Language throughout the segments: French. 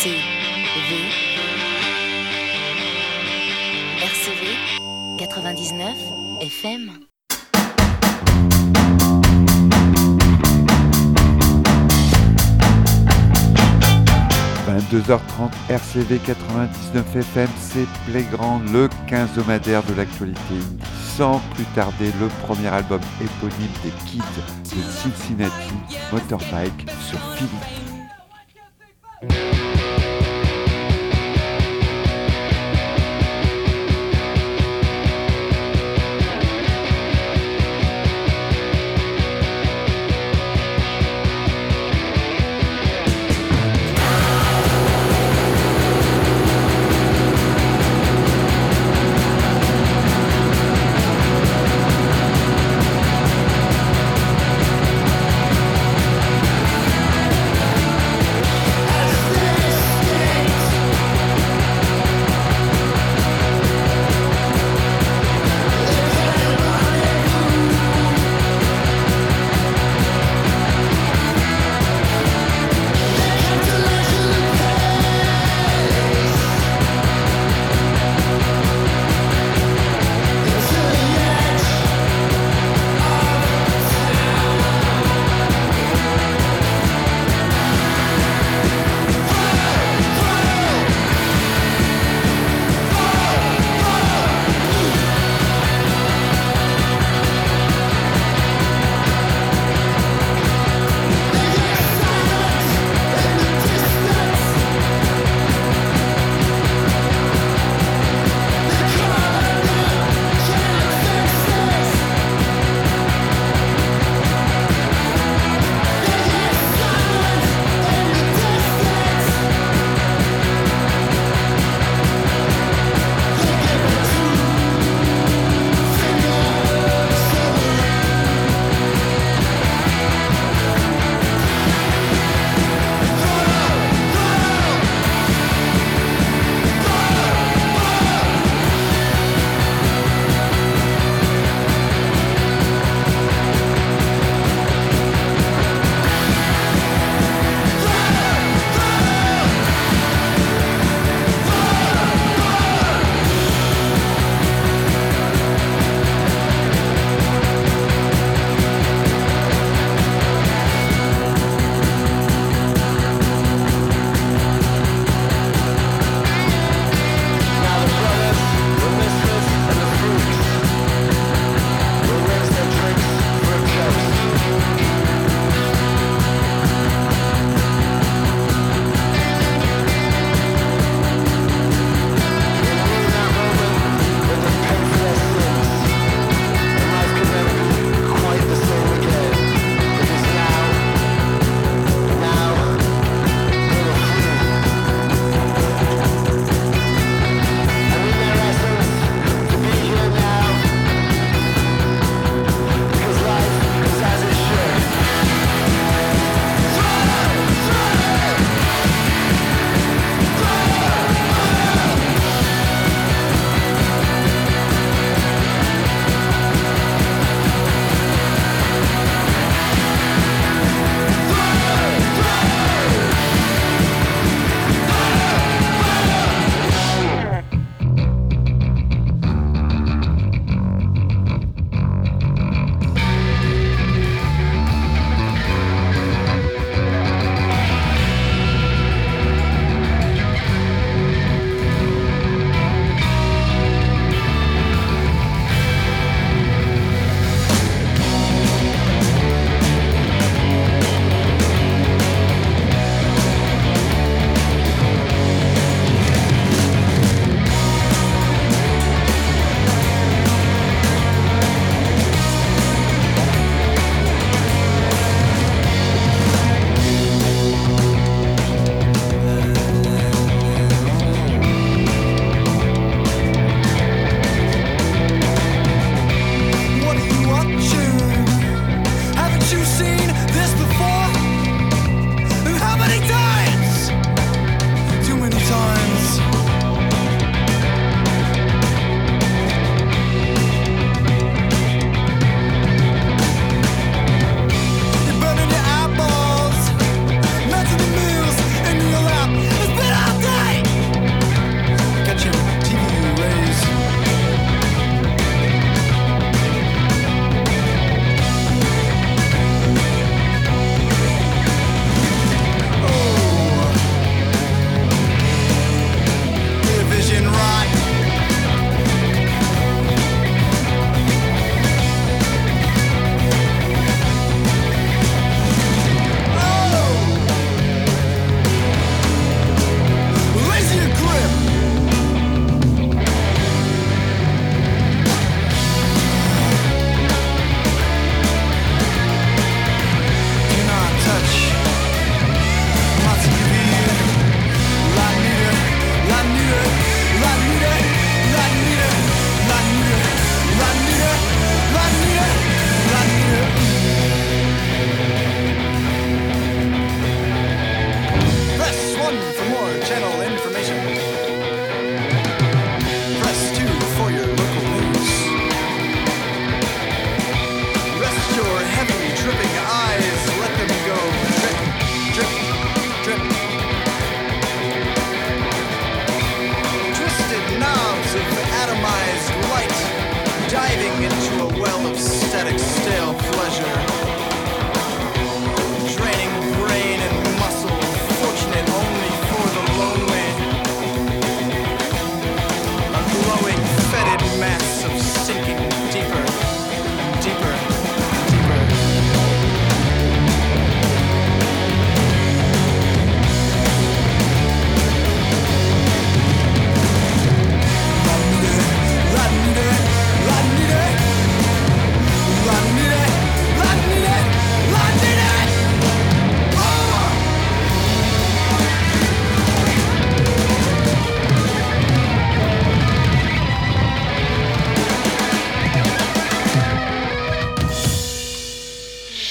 RCV. RCV 99 FM. 22h30 RCV 99 FM, c'est Playground, le quinzomadaire de l'actualité. Sans plus tarder, le premier album éponyme des Kids de Cincinnati, Motorbike, sur Philippe.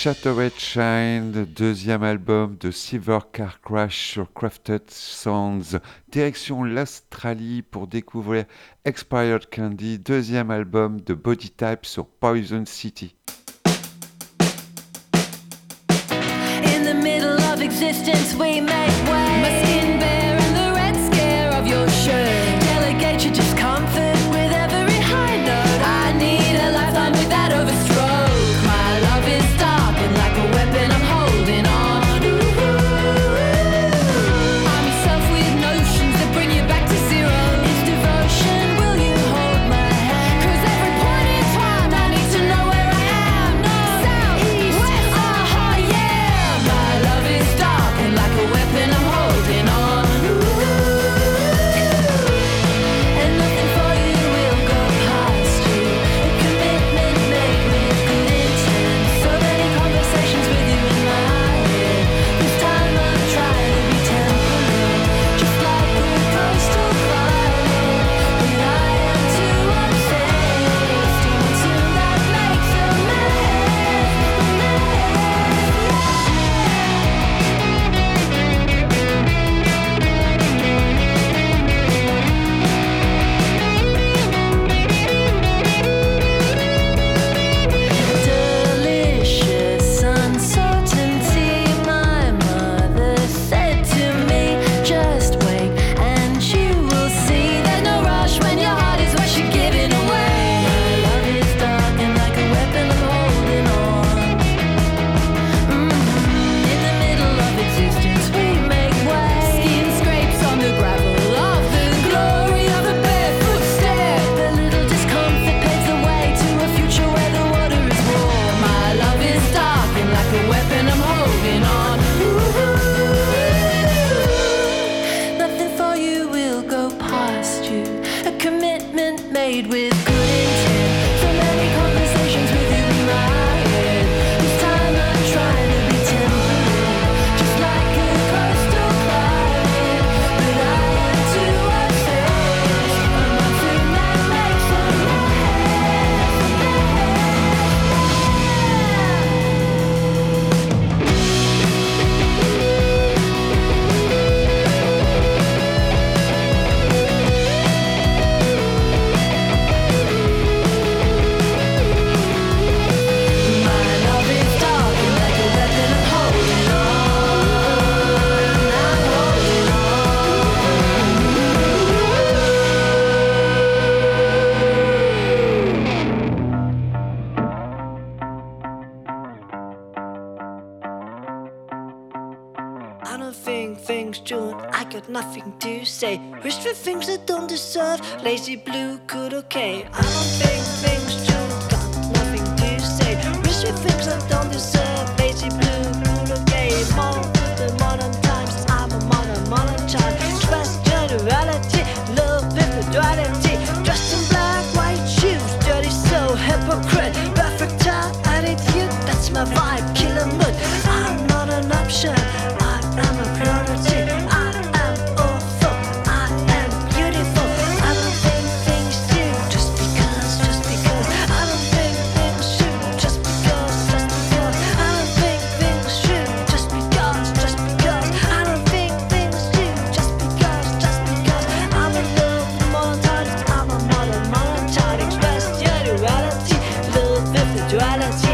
Red Shine, deuxième album de Silver Car Crash sur Crafted Sounds. Direction l'Australie pour découvrir Expired Candy, deuxième album de Body Type sur Poison City. In the middle of existence we make way. Lazy blue could okay. I to Alice.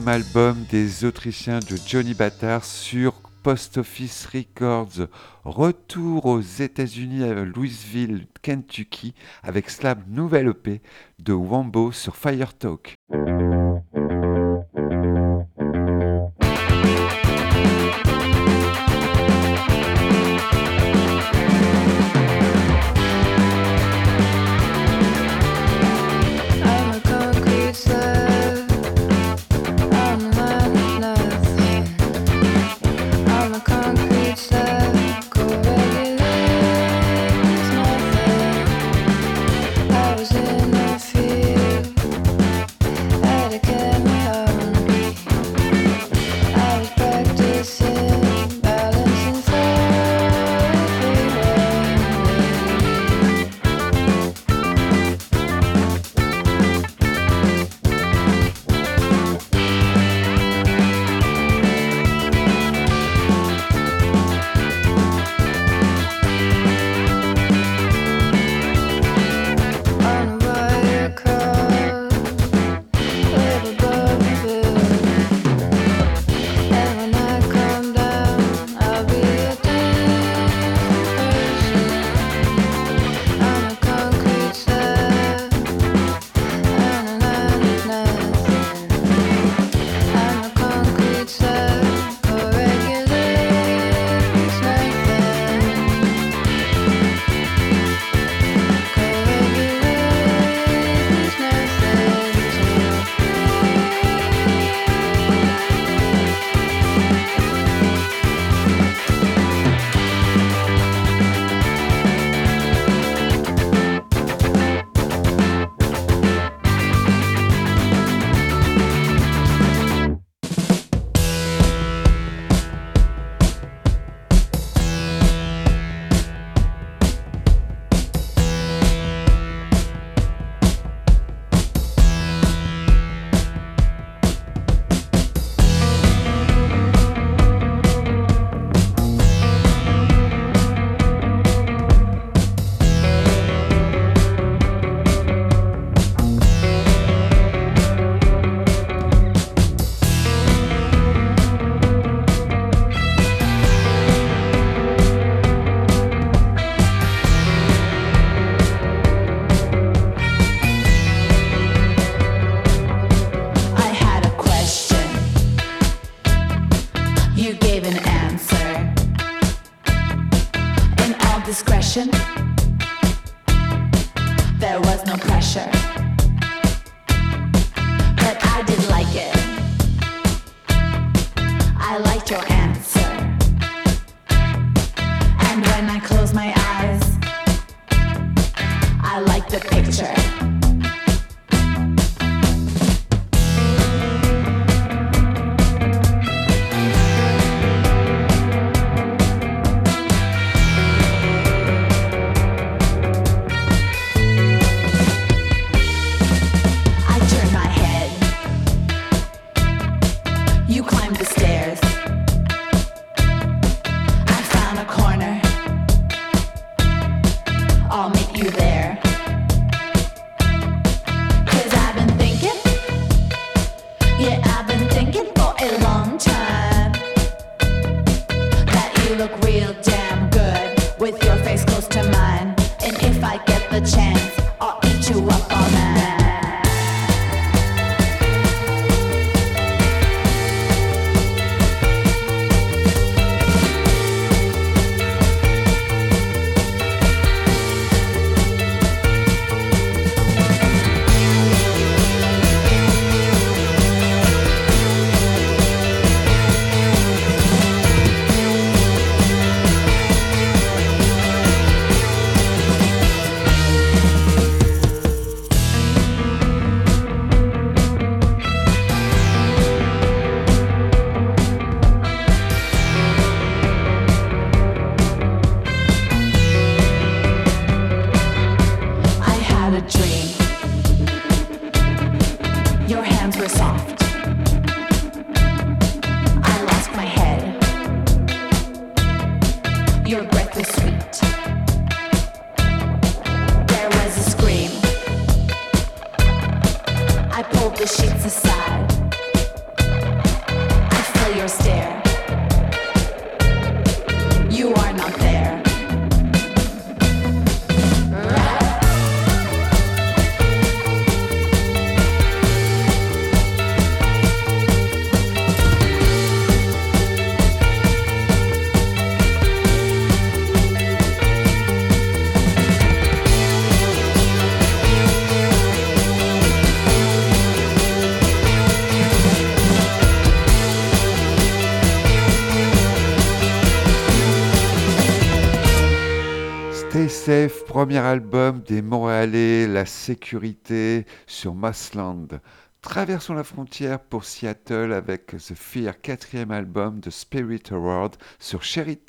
album des Autrichiens de Johnny Battard sur Post Office Records. Retour aux États-Unis à Louisville, Kentucky, avec Slab nouvelle EP de Wambo sur Fire Talk. premier album des Montréalais, La Sécurité, sur Massland. Traversons la frontière pour Seattle avec The Fear, quatrième album de Spirit Award sur Sherit.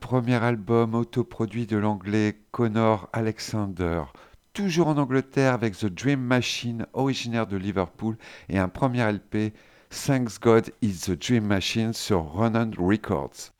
Premier album autoproduit de l'anglais Connor Alexander. Toujours en Angleterre avec The Dream Machine, originaire de Liverpool, et un premier LP, Thanks God is the Dream Machine sur Ronan Records.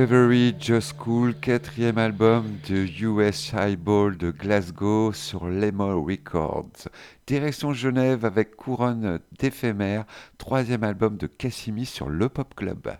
February Just Cool, quatrième album de US Highball de Glasgow sur Lemon Records. Direction Genève avec Couronne d'éphémère, troisième album de Cassimi sur Le Pop Club.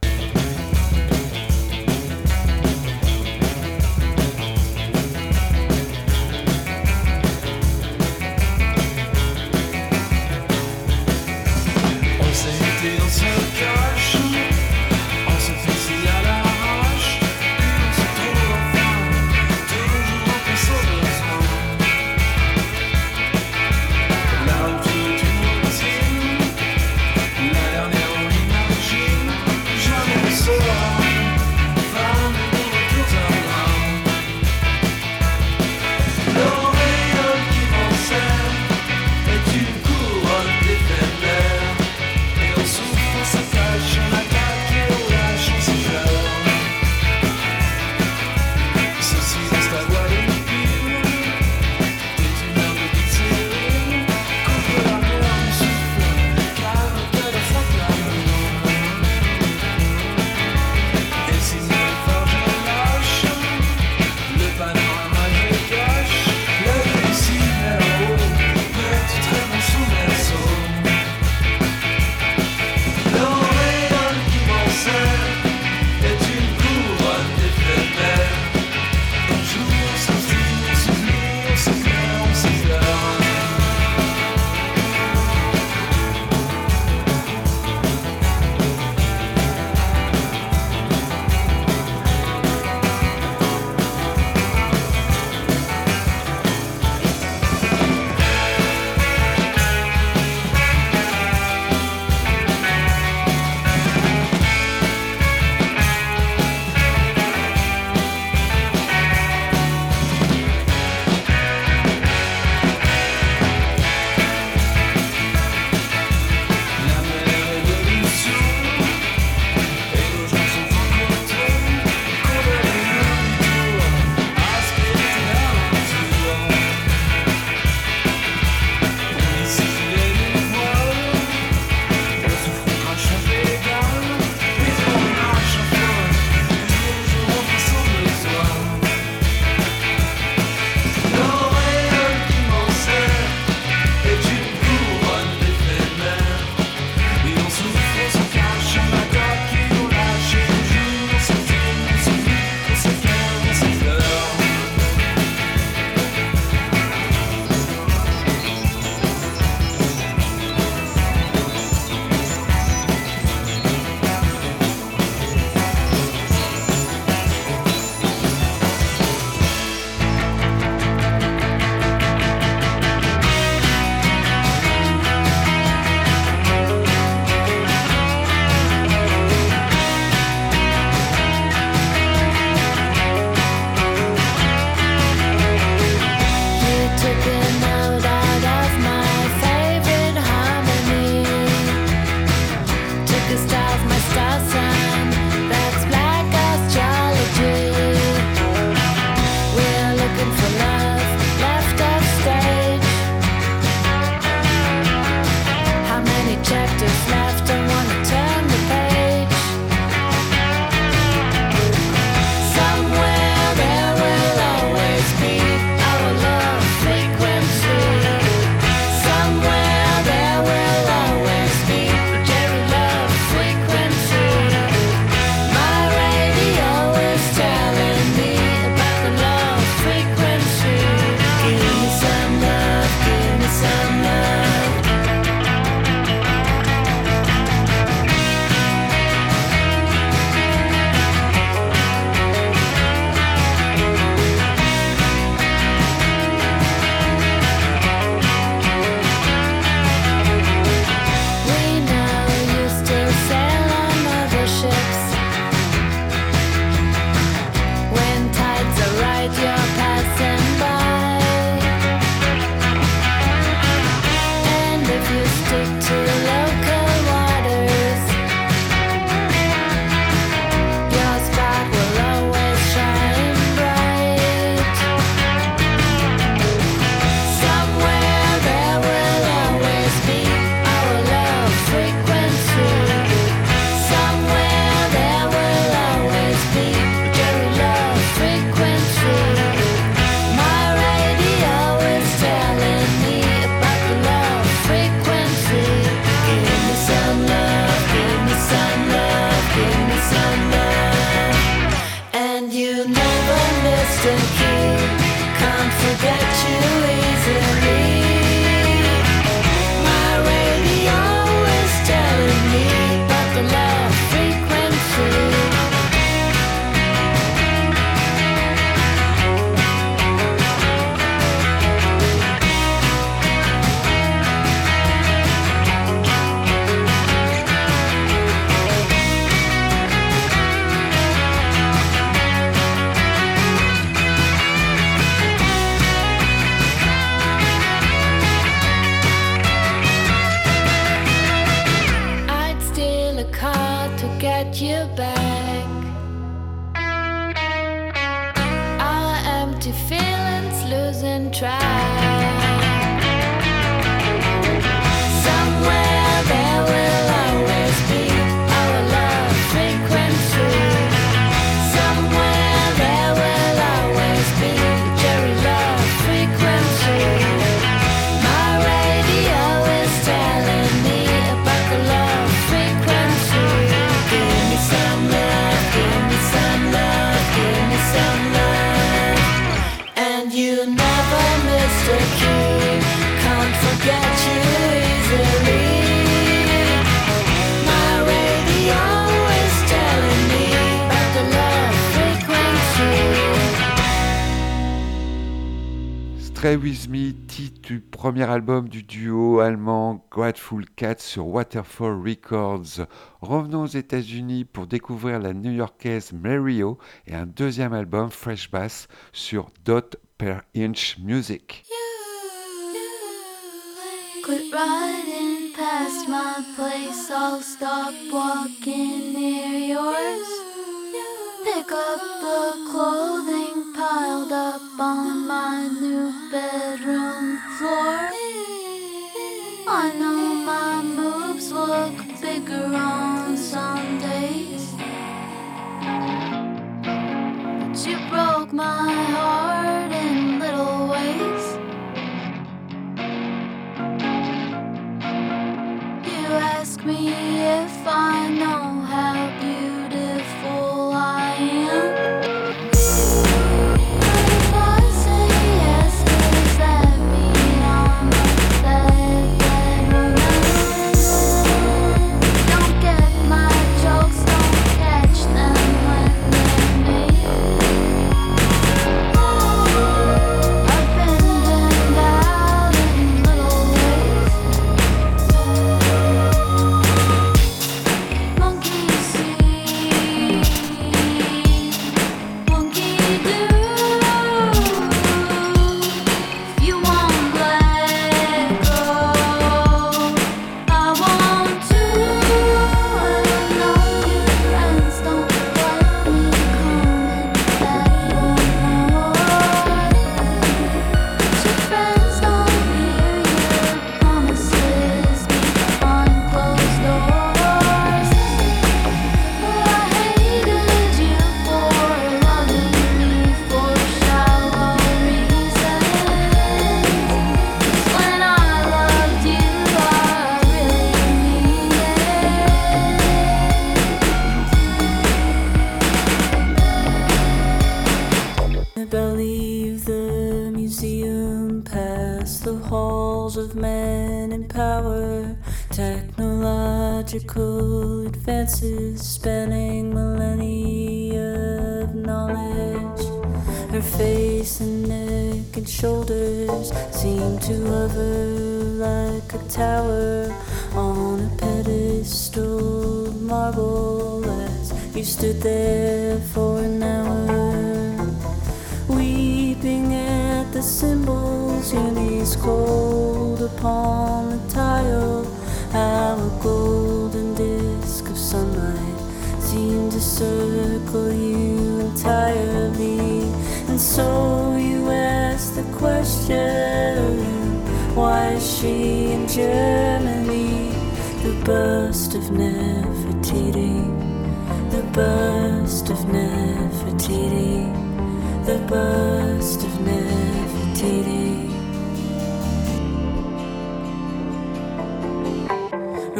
Album du duo allemand Grateful Cat sur Waterfall Records. Revenons aux États-Unis pour découvrir la new-yorkaise Mario et un deuxième album Fresh Bass sur Dot Per Inch Music.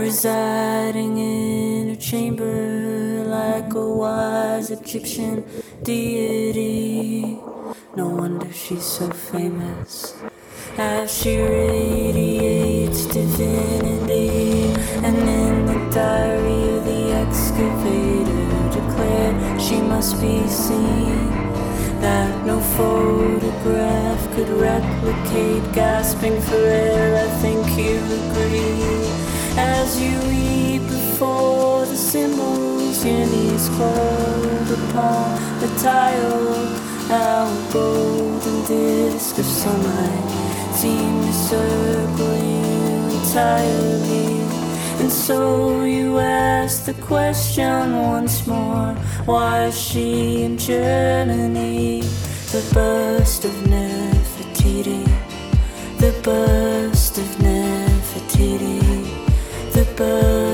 Residing in her chamber like a wise Egyptian deity. No wonder she's so famous. As she radiates divinity, and in the diary of the excavator declared she must be seen that no photograph could replicate. Gasping for air, I think you agree. As you weep before the symbols, your knees cold upon the tile. Our golden disk of sunlight seemed to circle you entirely. And so you ask the question once more Why is she in Germany? The burst of Nefertiti, the burst of Nefertiti bird.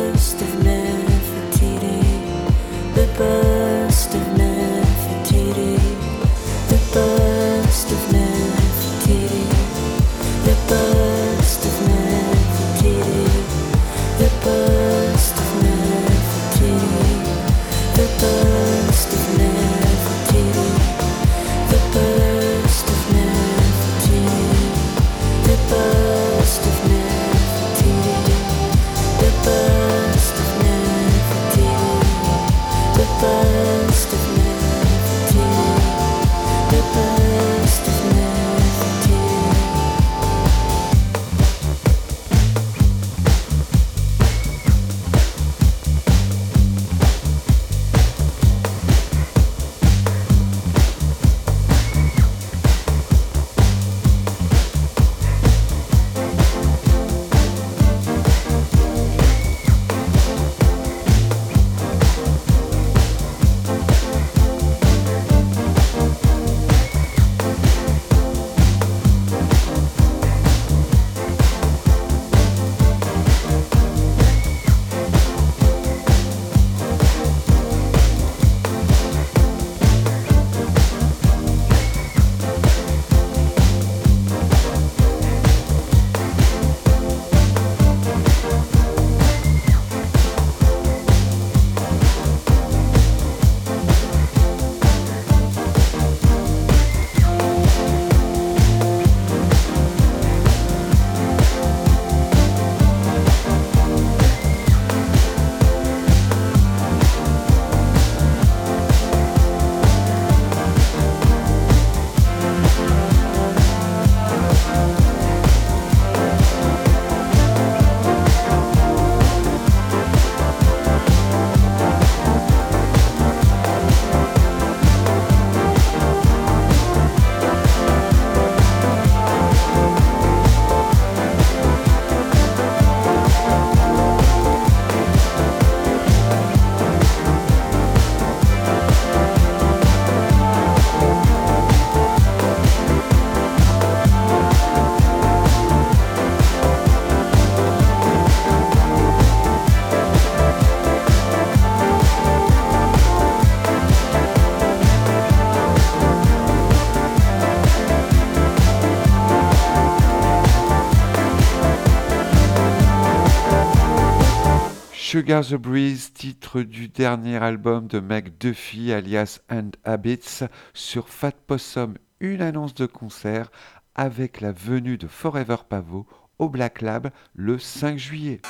Sugar the Breeze, titre du dernier album de Meg Duffy alias And Habits sur Fat Possum, une annonce de concert avec la venue de Forever Pavo au Black Lab le 5 juillet.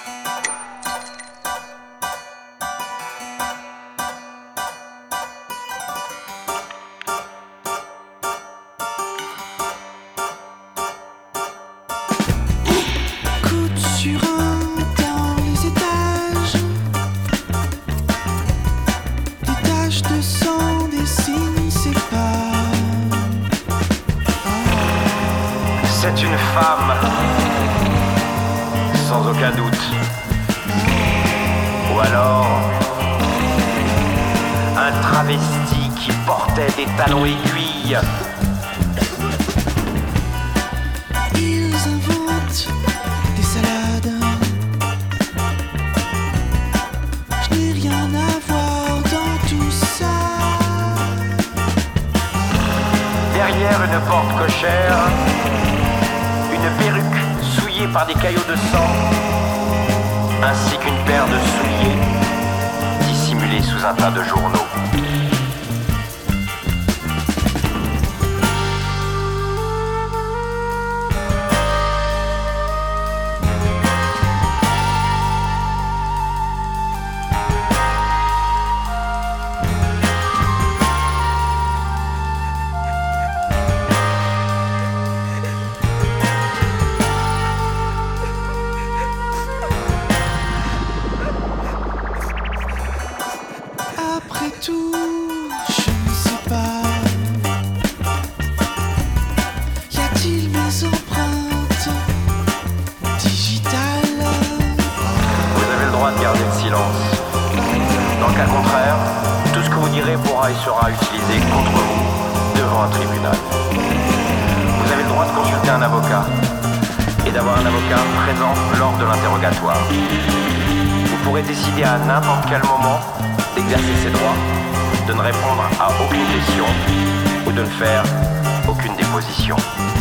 Des talons aiguilles. Ils inventent des salades. Je n'ai rien à voir dans tout ça. Derrière une porte cochère, une perruque souillée par des caillots de sang, ainsi qu'une paire de souliers dissimulés sous un tas de journaux. Aucune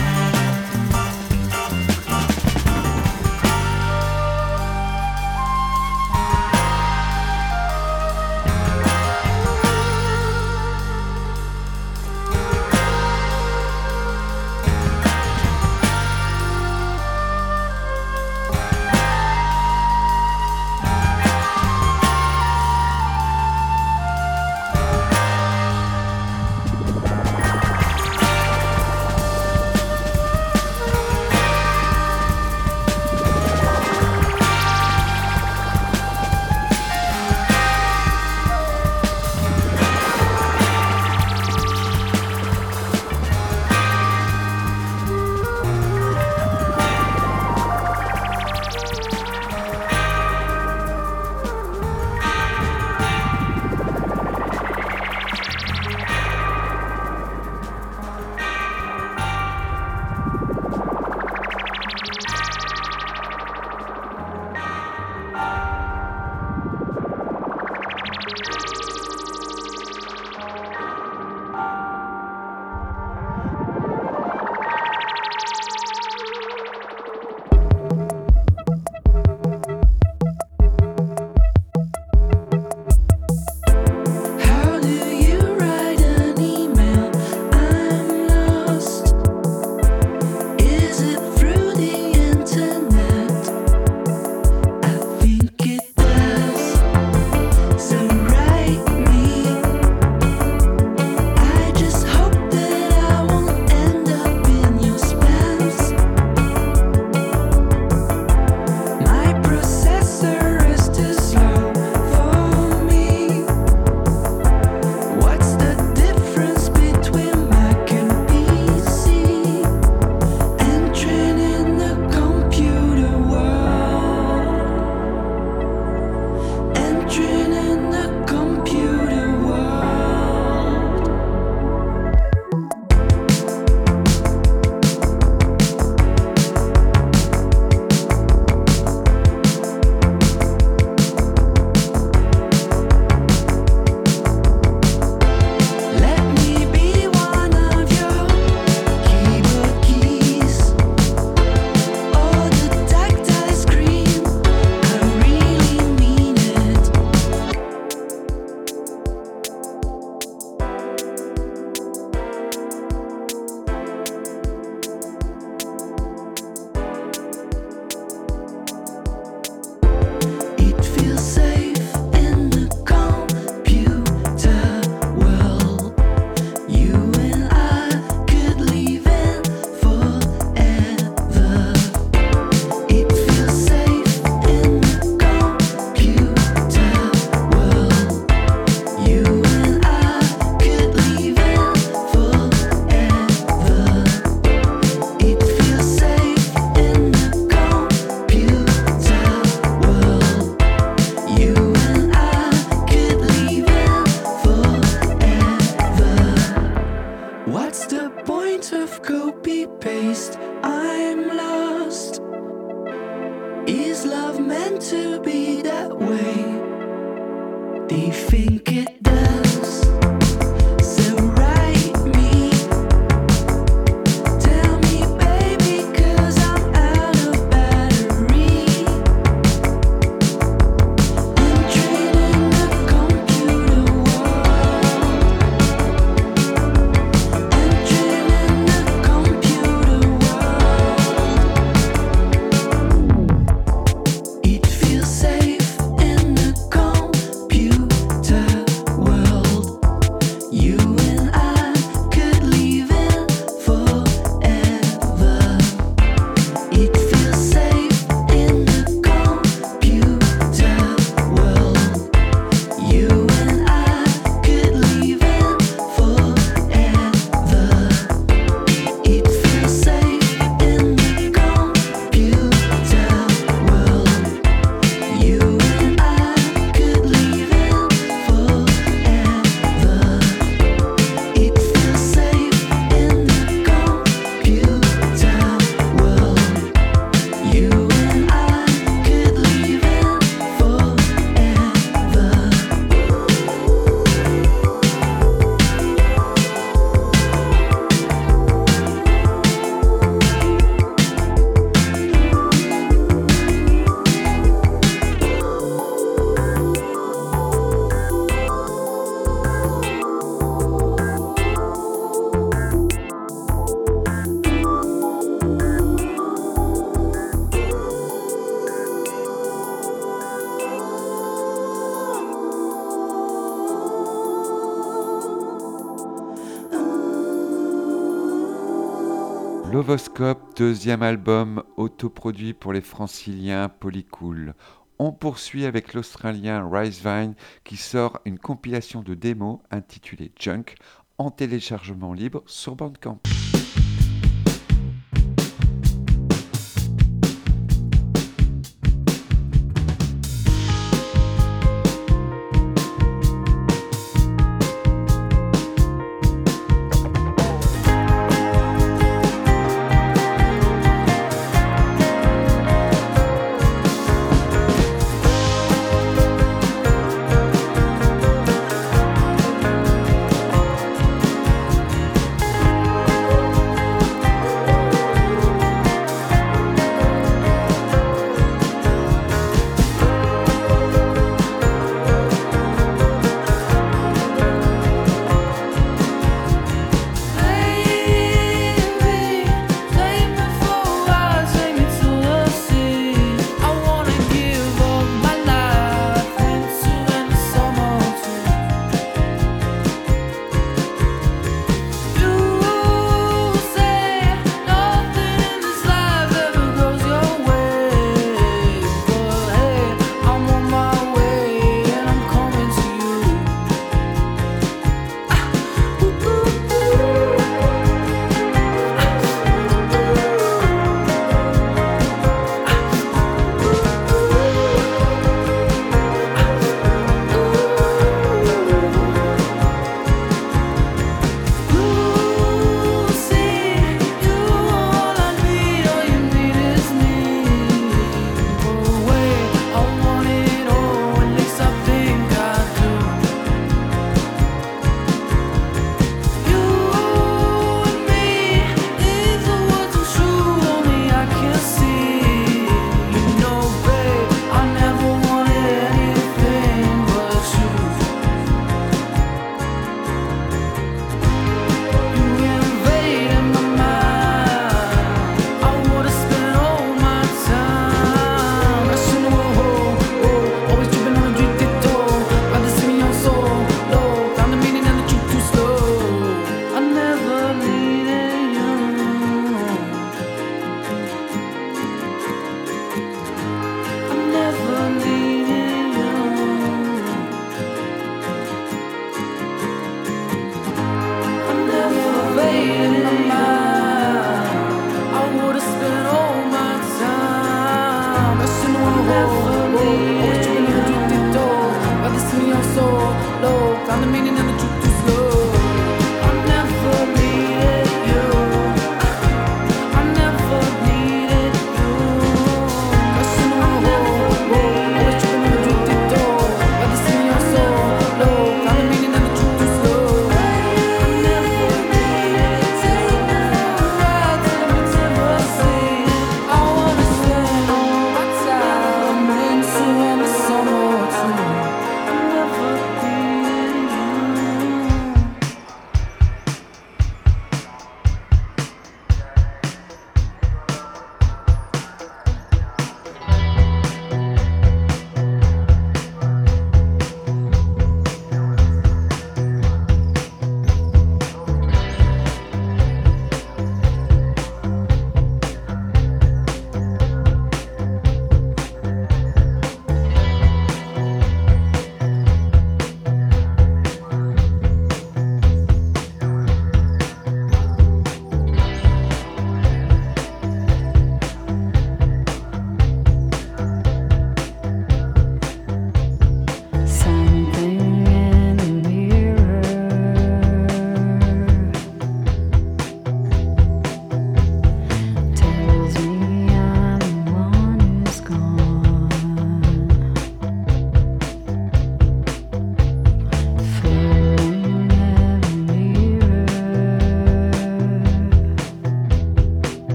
Deuxième album autoproduit pour les franciliens Polycool. On poursuit avec l'Australien Ricevine qui sort une compilation de démos intitulée Junk en téléchargement libre sur Bandcamp.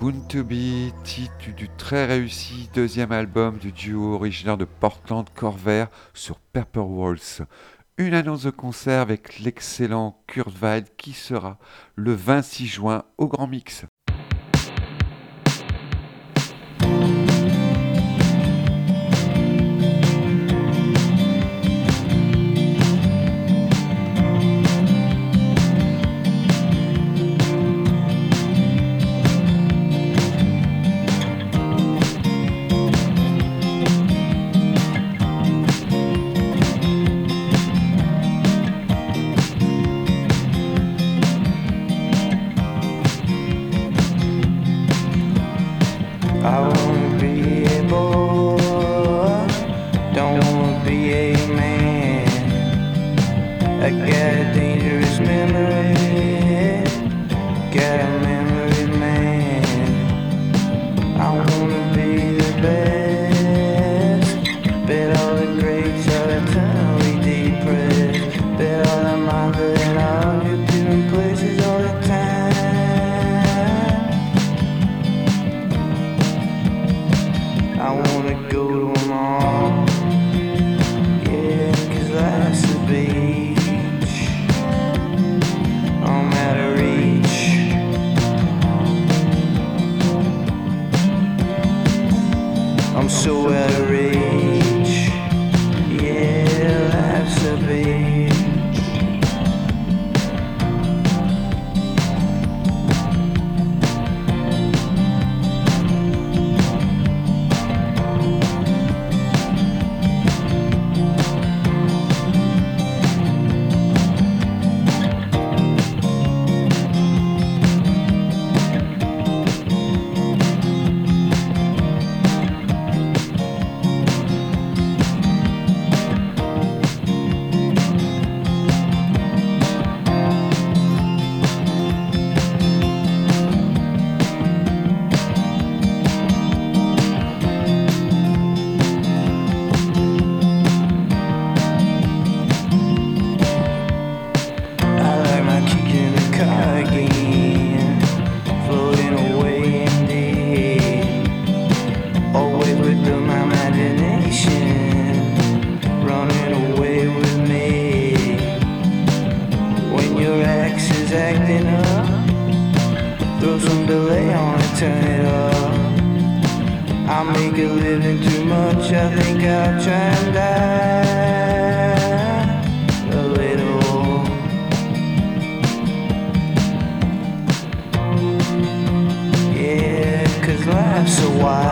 Boon to Be, titre du très réussi deuxième album du duo originaire de Portland Corvair sur Pepper Walls. Une annonce de concert avec l'excellent Kurt Weill qui sera le 26 juin au Grand Mix. some delay, I wanna turn it off. I make a living too much, I think I'll try and die a little. Yeah, cause life's a while.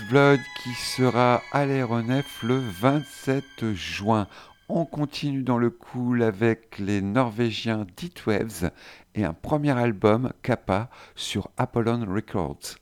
Blood qui sera à l'aéronef le 27 juin. On continue dans le cool avec les Norvégiens Deep Waves et un premier album, Kappa, sur Apollon Records.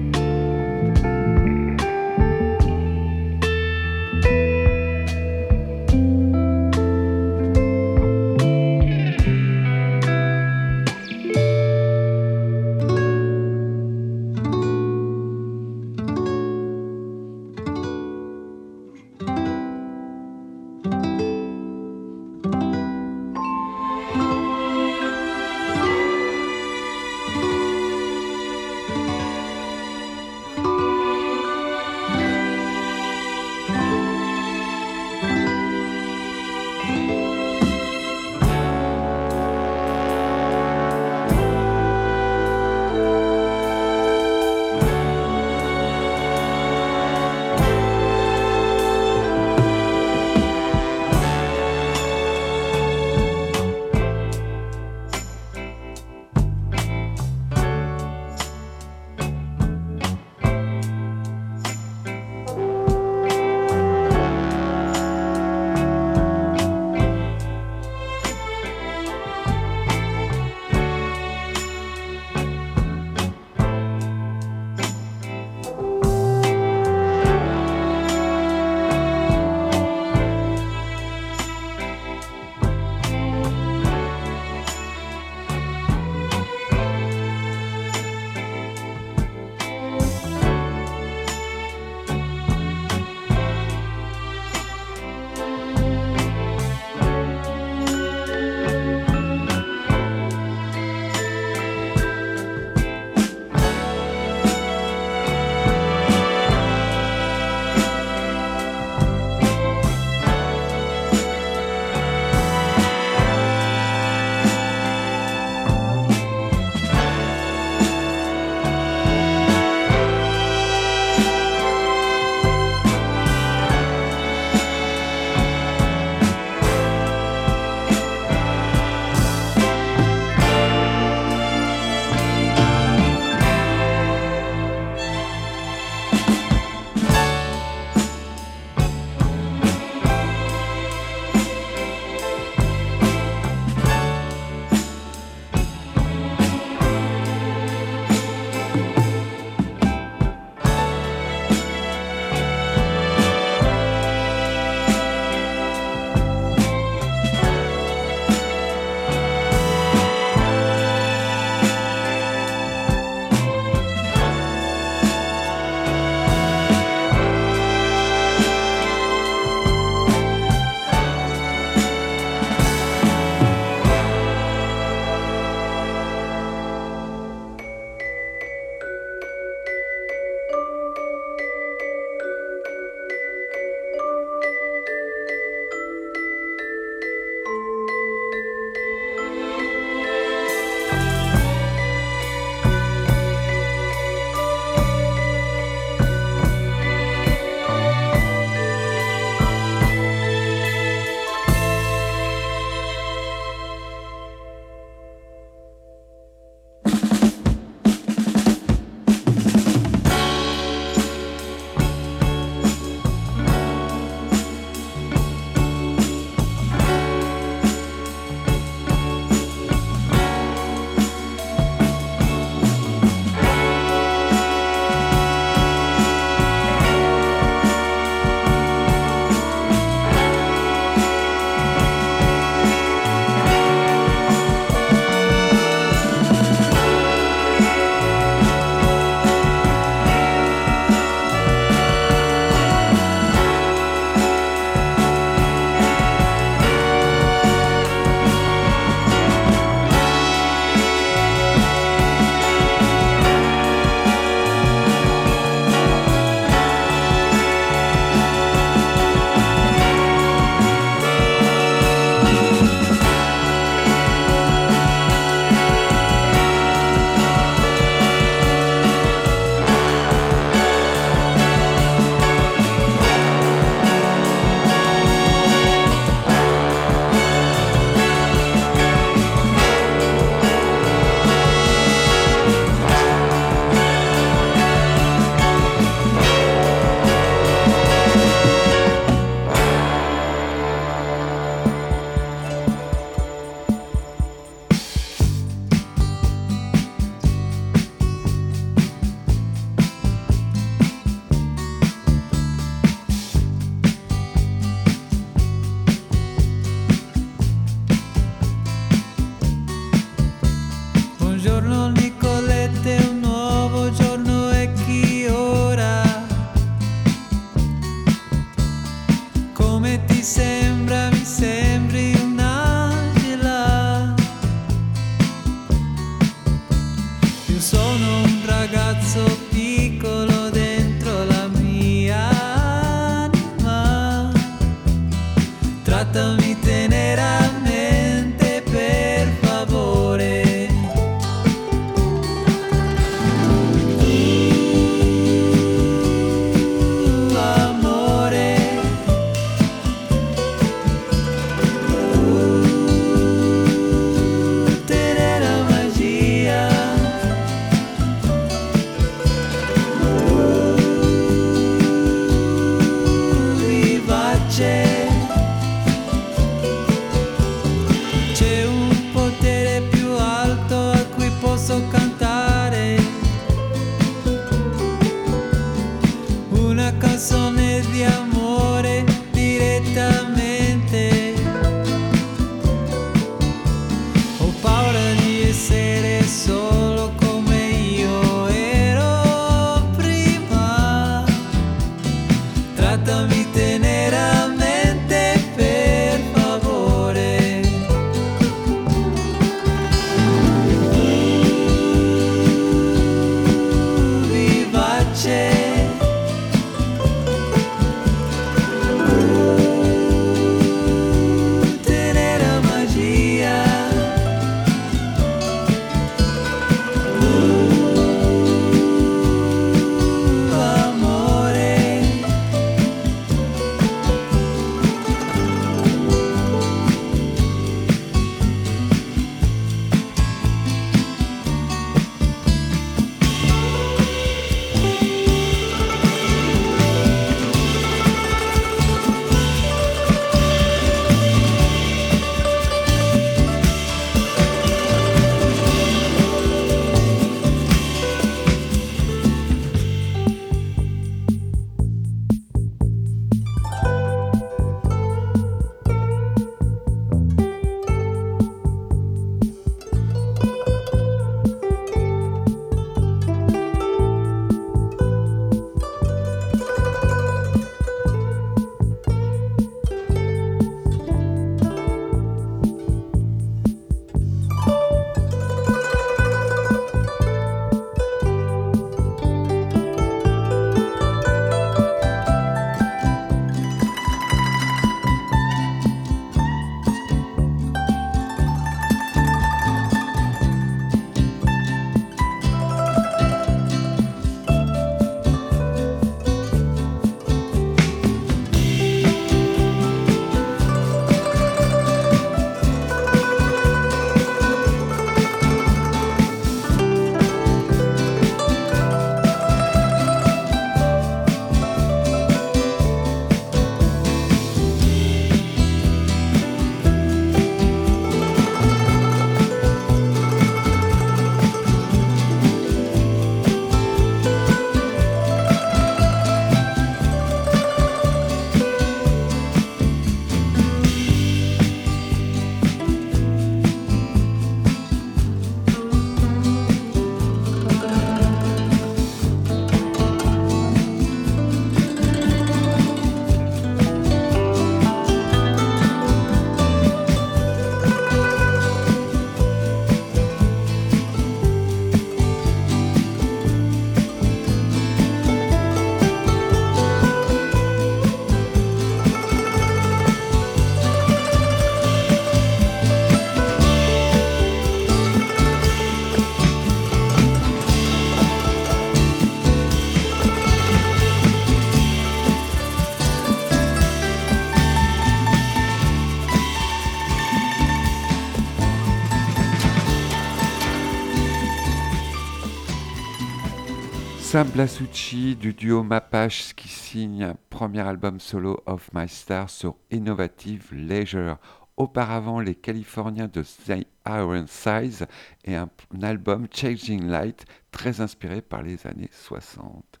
Blasucci du duo Mapache qui signe un premier album solo of My Star sur Innovative Leisure. Auparavant, les Californiens de The Iron Size et un, album Changing Light très inspiré par les années 60.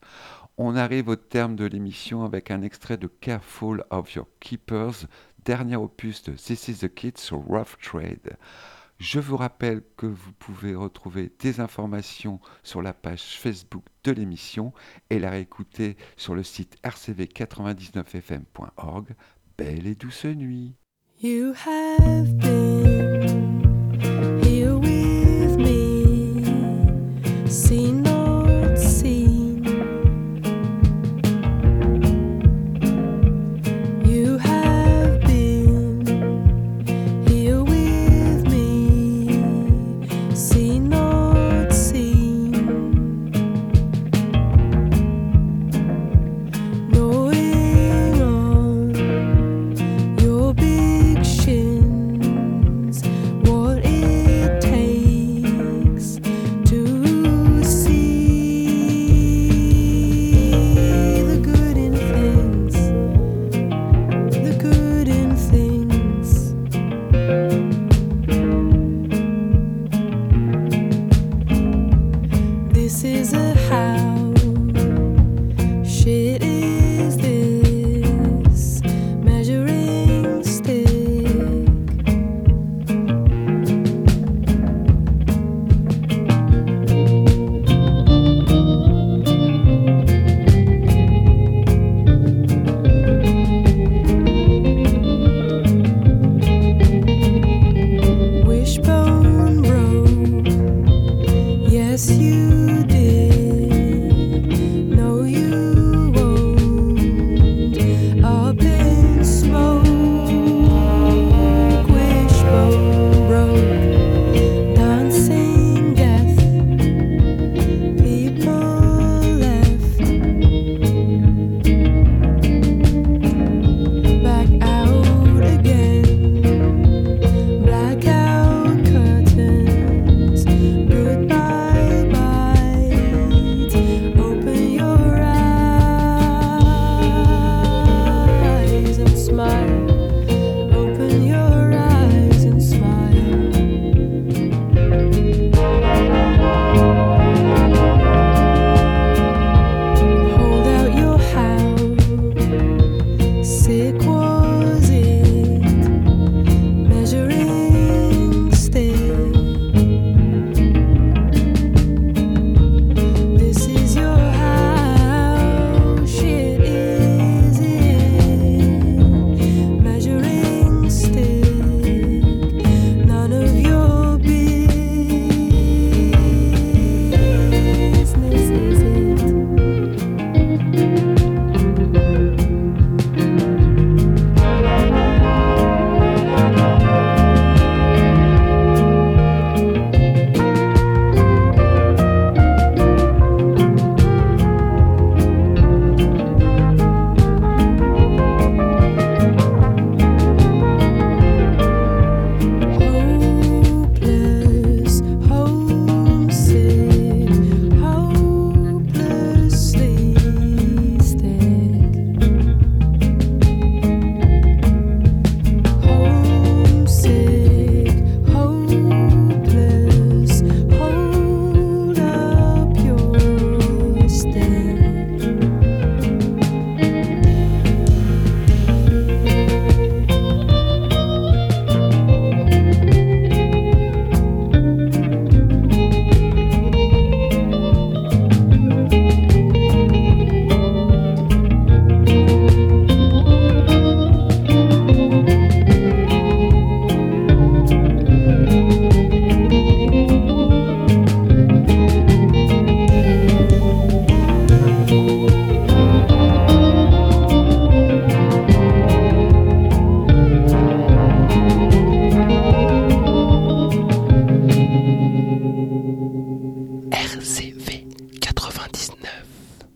On arrive au terme de l'émission avec un extrait de Careful of Your Keepers, dernier opus de This is the Kid sur Rough Trade. Je vous rappelle que vous pouvez retrouver des informations sur la page Facebook de l'émission et la réécouter sur le site rcv99fm.org. Belle et douce nuit.